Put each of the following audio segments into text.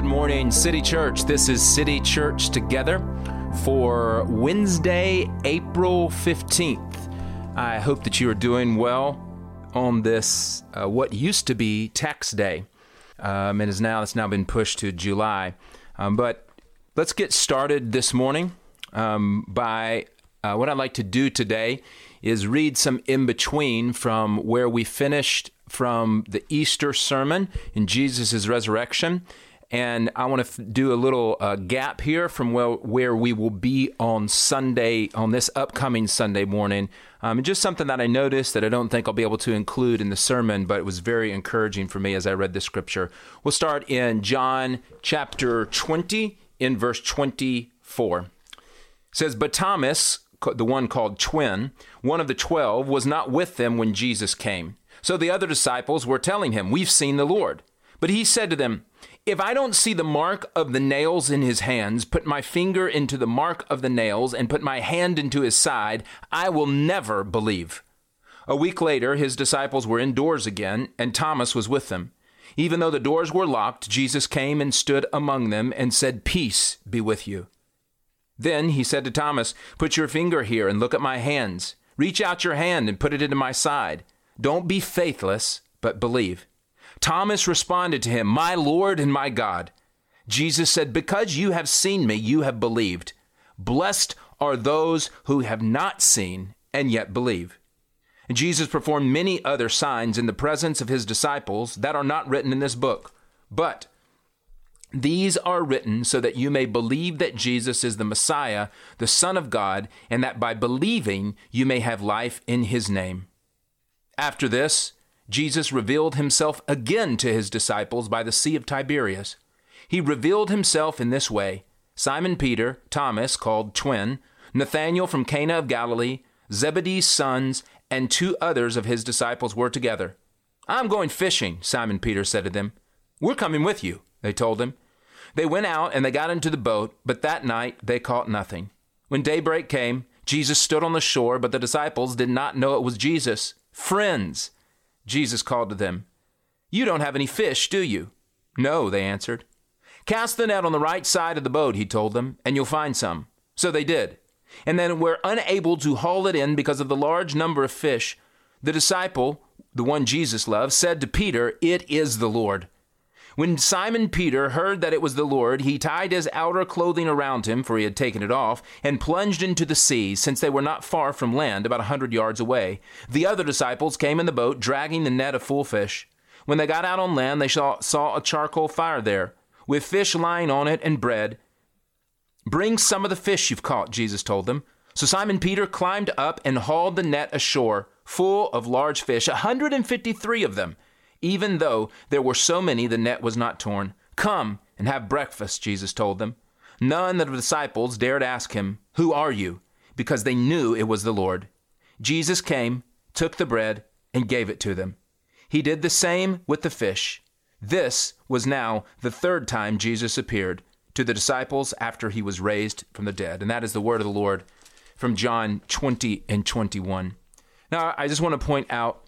Good morning, City Church. This is City Church Together for Wednesday, April 15th. I hope that you are doing well on this, uh, what used to be tax day, um, and is now, it's now been pushed to July. Um, but let's get started this morning um, by uh, what I'd like to do today is read some in between from where we finished from the Easter sermon in Jesus' resurrection. And I want to f- do a little uh, gap here from where, where we will be on Sunday, on this upcoming Sunday morning. Um, and just something that I noticed that I don't think I'll be able to include in the sermon, but it was very encouraging for me as I read the scripture. We'll start in John chapter 20, in verse 24. It says, But Thomas, the one called Twin, one of the twelve, was not with them when Jesus came. So the other disciples were telling him, We've seen the Lord. But he said to them, If I don't see the mark of the nails in his hands, put my finger into the mark of the nails, and put my hand into his side, I will never believe. A week later, his disciples were indoors again, and Thomas was with them. Even though the doors were locked, Jesus came and stood among them and said, Peace be with you. Then he said to Thomas, Put your finger here and look at my hands. Reach out your hand and put it into my side. Don't be faithless, but believe. Thomas responded to him, My Lord and my God. Jesus said, Because you have seen me, you have believed. Blessed are those who have not seen and yet believe. Jesus performed many other signs in the presence of his disciples that are not written in this book. But these are written so that you may believe that Jesus is the Messiah, the Son of God, and that by believing you may have life in his name. After this, Jesus revealed himself again to his disciples by the Sea of Tiberias. He revealed himself in this way Simon Peter, Thomas, called Twin, Nathanael from Cana of Galilee, Zebedee's sons, and two others of his disciples were together. I'm going fishing, Simon Peter said to them. We're coming with you, they told him. They went out and they got into the boat, but that night they caught nothing. When daybreak came, Jesus stood on the shore, but the disciples did not know it was Jesus. Friends, Jesus called to them. You don't have any fish, do you? No, they answered. Cast the net on the right side of the boat, he told them, and you'll find some. So they did. And then were unable to haul it in because of the large number of fish. The disciple, the one Jesus loved, said to Peter, It is the Lord. When Simon Peter heard that it was the Lord, he tied his outer clothing around him, for he had taken it off, and plunged into the sea, since they were not far from land, about a hundred yards away. The other disciples came in the boat, dragging the net of full fish. When they got out on land, they saw, saw a charcoal fire there, with fish lying on it and bread. Bring some of the fish you've caught, Jesus told them. So Simon Peter climbed up and hauled the net ashore, full of large fish, a hundred and fifty three of them. Even though there were so many, the net was not torn. Come and have breakfast, Jesus told them. None of the disciples dared ask him, Who are you? because they knew it was the Lord. Jesus came, took the bread, and gave it to them. He did the same with the fish. This was now the third time Jesus appeared to the disciples after he was raised from the dead. And that is the word of the Lord from John 20 and 21. Now, I just want to point out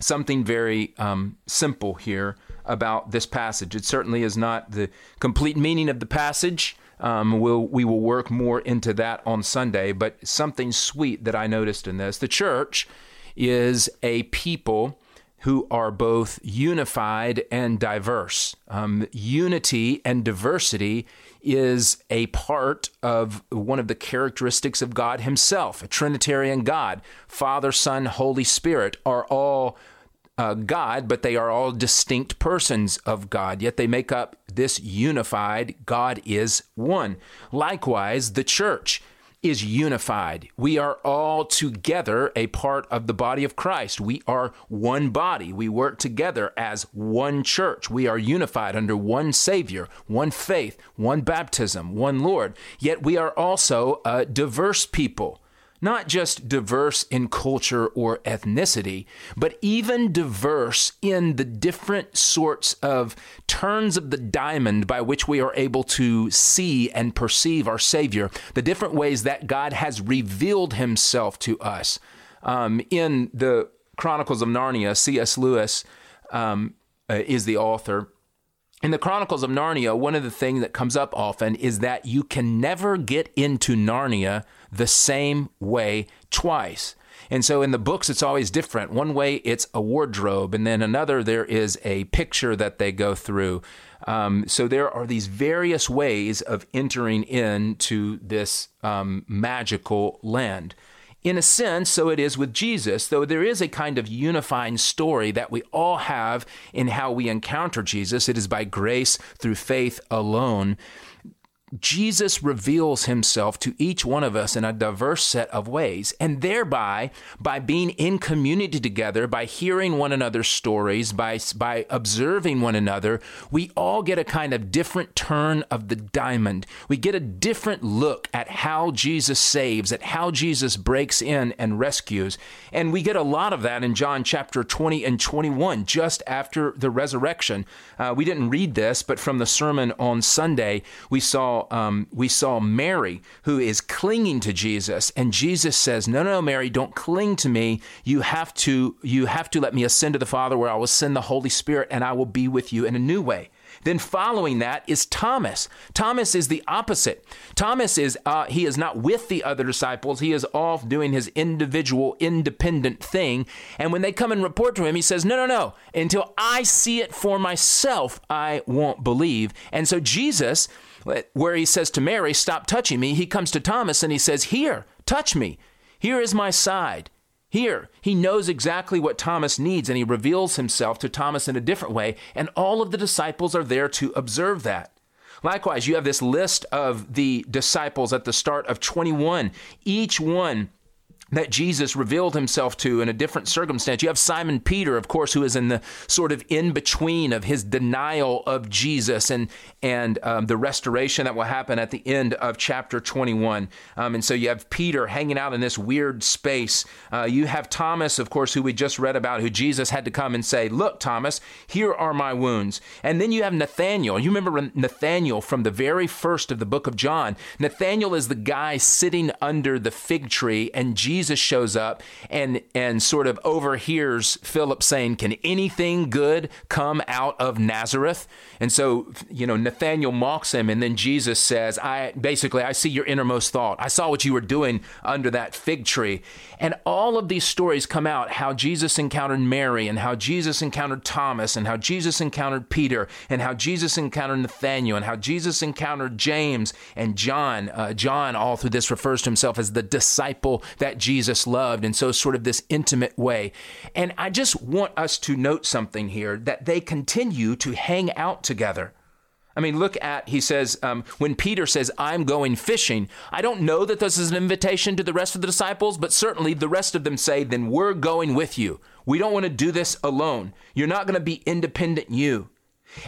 something very um, simple here about this passage. It certainly is not the complete meaning of the passage. Um, we'll, we will work more into that on Sunday, but something sweet that I noticed in this. The church is a people who are both unified and diverse. Um, unity and diversity is a part of one of the characteristics of God Himself. A Trinitarian God, Father, Son, Holy Spirit are all uh, God, but they are all distinct persons of God, yet they make up this unified God is one. Likewise, the church is unified. We are all together a part of the body of Christ. We are one body. We work together as one church. We are unified under one Savior, one faith, one baptism, one Lord. Yet we are also a diverse people not just diverse in culture or ethnicity, but even diverse in the different sorts of turns of the diamond by which we are able to see and perceive our Savior, the different ways that God has revealed Himself to us. Um, in the Chronicles of Narnia, C.S. Lewis um, uh, is the author. In the Chronicles of Narnia, one of the things that comes up often is that you can never get into Narnia the same way twice. And so in the books, it's always different. One way, it's a wardrobe, and then another, there is a picture that they go through. Um, so there are these various ways of entering into this um, magical land. In a sense, so it is with Jesus, though there is a kind of unifying story that we all have in how we encounter Jesus. It is by grace through faith alone. Jesus reveals himself to each one of us in a diverse set of ways. And thereby, by being in community together, by hearing one another's stories, by, by observing one another, we all get a kind of different turn of the diamond. We get a different look at how Jesus saves, at how Jesus breaks in and rescues. And we get a lot of that in John chapter 20 and 21, just after the resurrection. Uh, we didn't read this, but from the sermon on Sunday, we saw um, we saw Mary who is clinging to Jesus, and Jesus says, "No, no, Mary, don't cling to me. You have to you have to let me ascend to the Father, where I will send the Holy Spirit, and I will be with you in a new way." Then following that is Thomas. Thomas is the opposite. Thomas is uh, he is not with the other disciples. He is off doing his individual, independent thing. And when they come and report to him, he says, "No, no, no. Until I see it for myself, I won't believe." And so Jesus where he says to Mary, Stop touching me, he comes to Thomas and he says, Here, touch me. Here is my side. Here, he knows exactly what Thomas needs and he reveals himself to Thomas in a different way, and all of the disciples are there to observe that. Likewise, you have this list of the disciples at the start of 21. Each one that Jesus revealed himself to in a different circumstance. You have Simon Peter, of course, who is in the sort of in between of his denial of Jesus and and um, the restoration that will happen at the end of chapter 21. Um, and so you have Peter hanging out in this weird space. Uh, you have Thomas, of course, who we just read about, who Jesus had to come and say, "Look, Thomas, here are my wounds." And then you have Nathaniel. You remember Nathaniel from the very first of the book of John. Nathaniel is the guy sitting under the fig tree, and Jesus Jesus shows up and and sort of overhears Philip saying, "Can anything good come out of Nazareth?" And so, you know, Nathaniel mocks him and then Jesus says, "I basically I see your innermost thought. I saw what you were doing under that fig tree." And all of these stories come out how Jesus encountered Mary and how Jesus encountered Thomas and how Jesus encountered Peter and how Jesus encountered Nathaniel and how Jesus encountered James and John. Uh, John all through this refers to himself as the disciple that Jesus Jesus loved. And so, sort of this intimate way. And I just want us to note something here that they continue to hang out together. I mean, look at, he says, um, when Peter says, I'm going fishing, I don't know that this is an invitation to the rest of the disciples, but certainly the rest of them say, then we're going with you. We don't want to do this alone. You're not going to be independent you.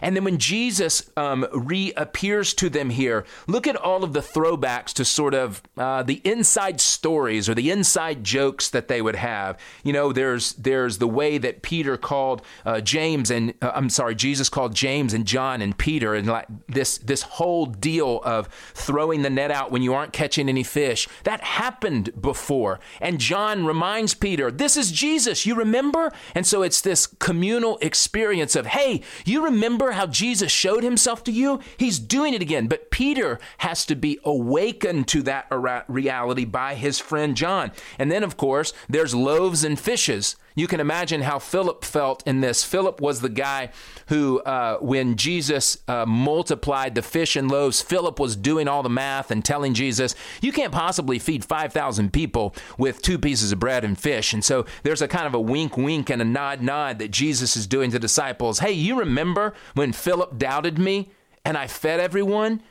And then when Jesus um, reappears to them here, look at all of the throwbacks to sort of uh, the inside stories or the inside jokes that they would have. You know, there's there's the way that Peter called uh, James and uh, I'm sorry, Jesus called James and John and Peter, and like this this whole deal of throwing the net out when you aren't catching any fish that happened before. And John reminds Peter, "This is Jesus. You remember?" And so it's this communal experience of, "Hey, you remember." Remember how Jesus showed himself to you? He's doing it again. But Peter has to be awakened to that reality by his friend John. And then, of course, there's loaves and fishes. You can imagine how Philip felt in this. Philip was the guy who, uh, when Jesus uh, multiplied the fish and loaves, Philip was doing all the math and telling Jesus, You can't possibly feed 5,000 people with two pieces of bread and fish. And so there's a kind of a wink, wink, and a nod, nod that Jesus is doing to disciples. Hey, you remember when Philip doubted me and I fed everyone?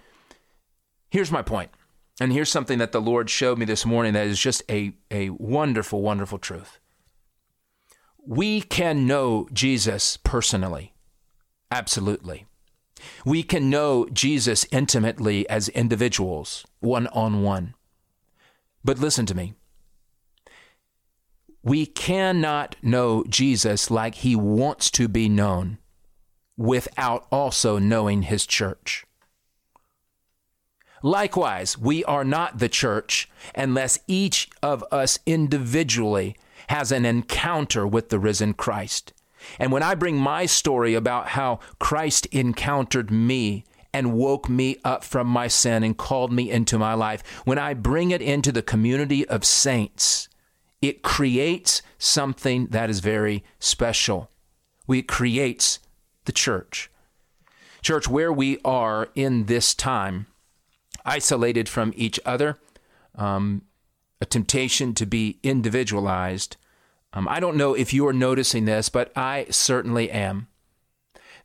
Here's my point. And here's something that the Lord showed me this morning that is just a, a wonderful, wonderful truth we can know Jesus personally. Absolutely. We can know Jesus intimately as individuals, one on one. But listen to me. We cannot know Jesus like he wants to be known without also knowing his church. Likewise, we are not the church unless each of us individually has an encounter with the risen Christ. And when I bring my story about how Christ encountered me and woke me up from my sin and called me into my life, when I bring it into the community of saints, it creates something that is very special. It creates the church. Church, where we are in this time, isolated from each other, um, a temptation to be individualized. Um, I don't know if you are noticing this, but I certainly am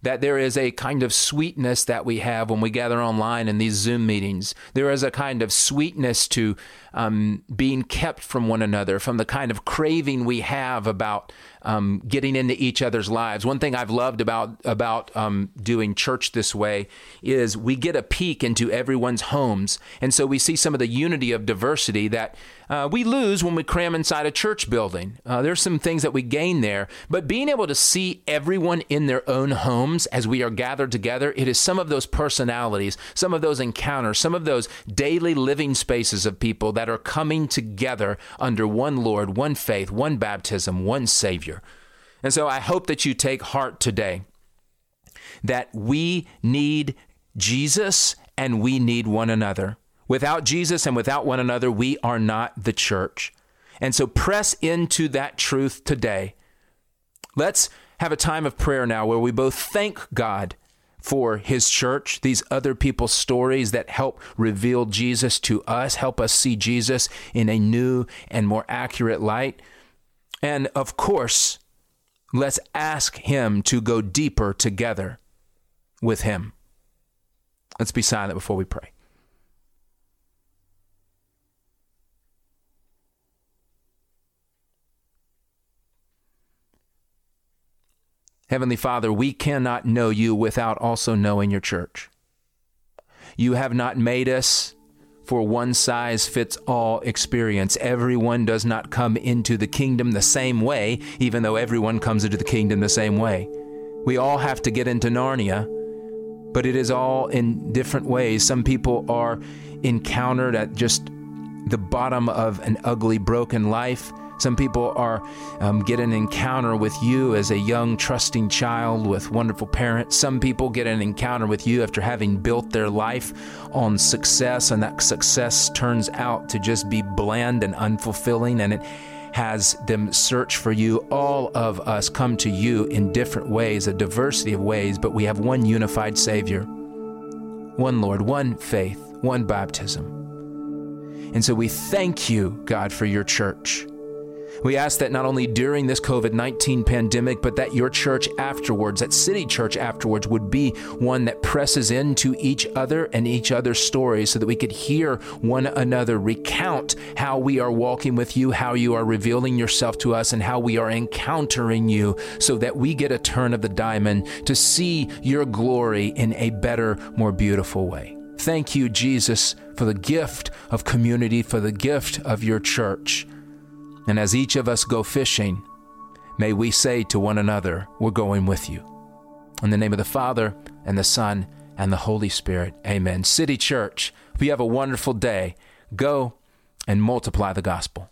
that there is a kind of sweetness that we have when we gather online in these Zoom meetings. There is a kind of sweetness to um, being kept from one another, from the kind of craving we have about um, getting into each other's lives. One thing I've loved about about um, doing church this way is we get a peek into everyone's homes, and so we see some of the unity of diversity that uh, we lose when we cram inside a church building. Uh, there's some things that we gain there, but being able to see everyone in their own homes as we are gathered together, it is some of those personalities, some of those encounters, some of those daily living spaces of people that are coming together under one Lord, one faith, one baptism, one Savior. And so I hope that you take heart today that we need Jesus and we need one another. Without Jesus and without one another, we are not the church. And so press into that truth today. Let's have a time of prayer now where we both thank God for his church, these other people's stories that help reveal Jesus to us, help us see Jesus in a new and more accurate light. And of course, let's ask him to go deeper together with him. Let's be silent before we pray. Heavenly Father, we cannot know you without also knowing your church. You have not made us for one size fits all experience. Everyone does not come into the kingdom the same way, even though everyone comes into the kingdom the same way. We all have to get into Narnia, but it is all in different ways. Some people are encountered at just the bottom of an ugly, broken life. Some people are um, get an encounter with you as a young, trusting child with wonderful parents. Some people get an encounter with you after having built their life on success, and that success turns out to just be bland and unfulfilling, and it has them search for you. All of us come to you in different ways, a diversity of ways, but we have one unified Savior, one Lord, one faith, one baptism. And so we thank you, God, for your church. We ask that not only during this COVID 19 pandemic, but that your church afterwards, that City Church afterwards, would be one that presses into each other and each other's stories so that we could hear one another recount how we are walking with you, how you are revealing yourself to us, and how we are encountering you so that we get a turn of the diamond to see your glory in a better, more beautiful way. Thank you, Jesus, for the gift of community, for the gift of your church. And as each of us go fishing, may we say to one another, We're going with you. In the name of the Father, and the Son, and the Holy Spirit, amen. City Church, we have a wonderful day. Go and multiply the gospel.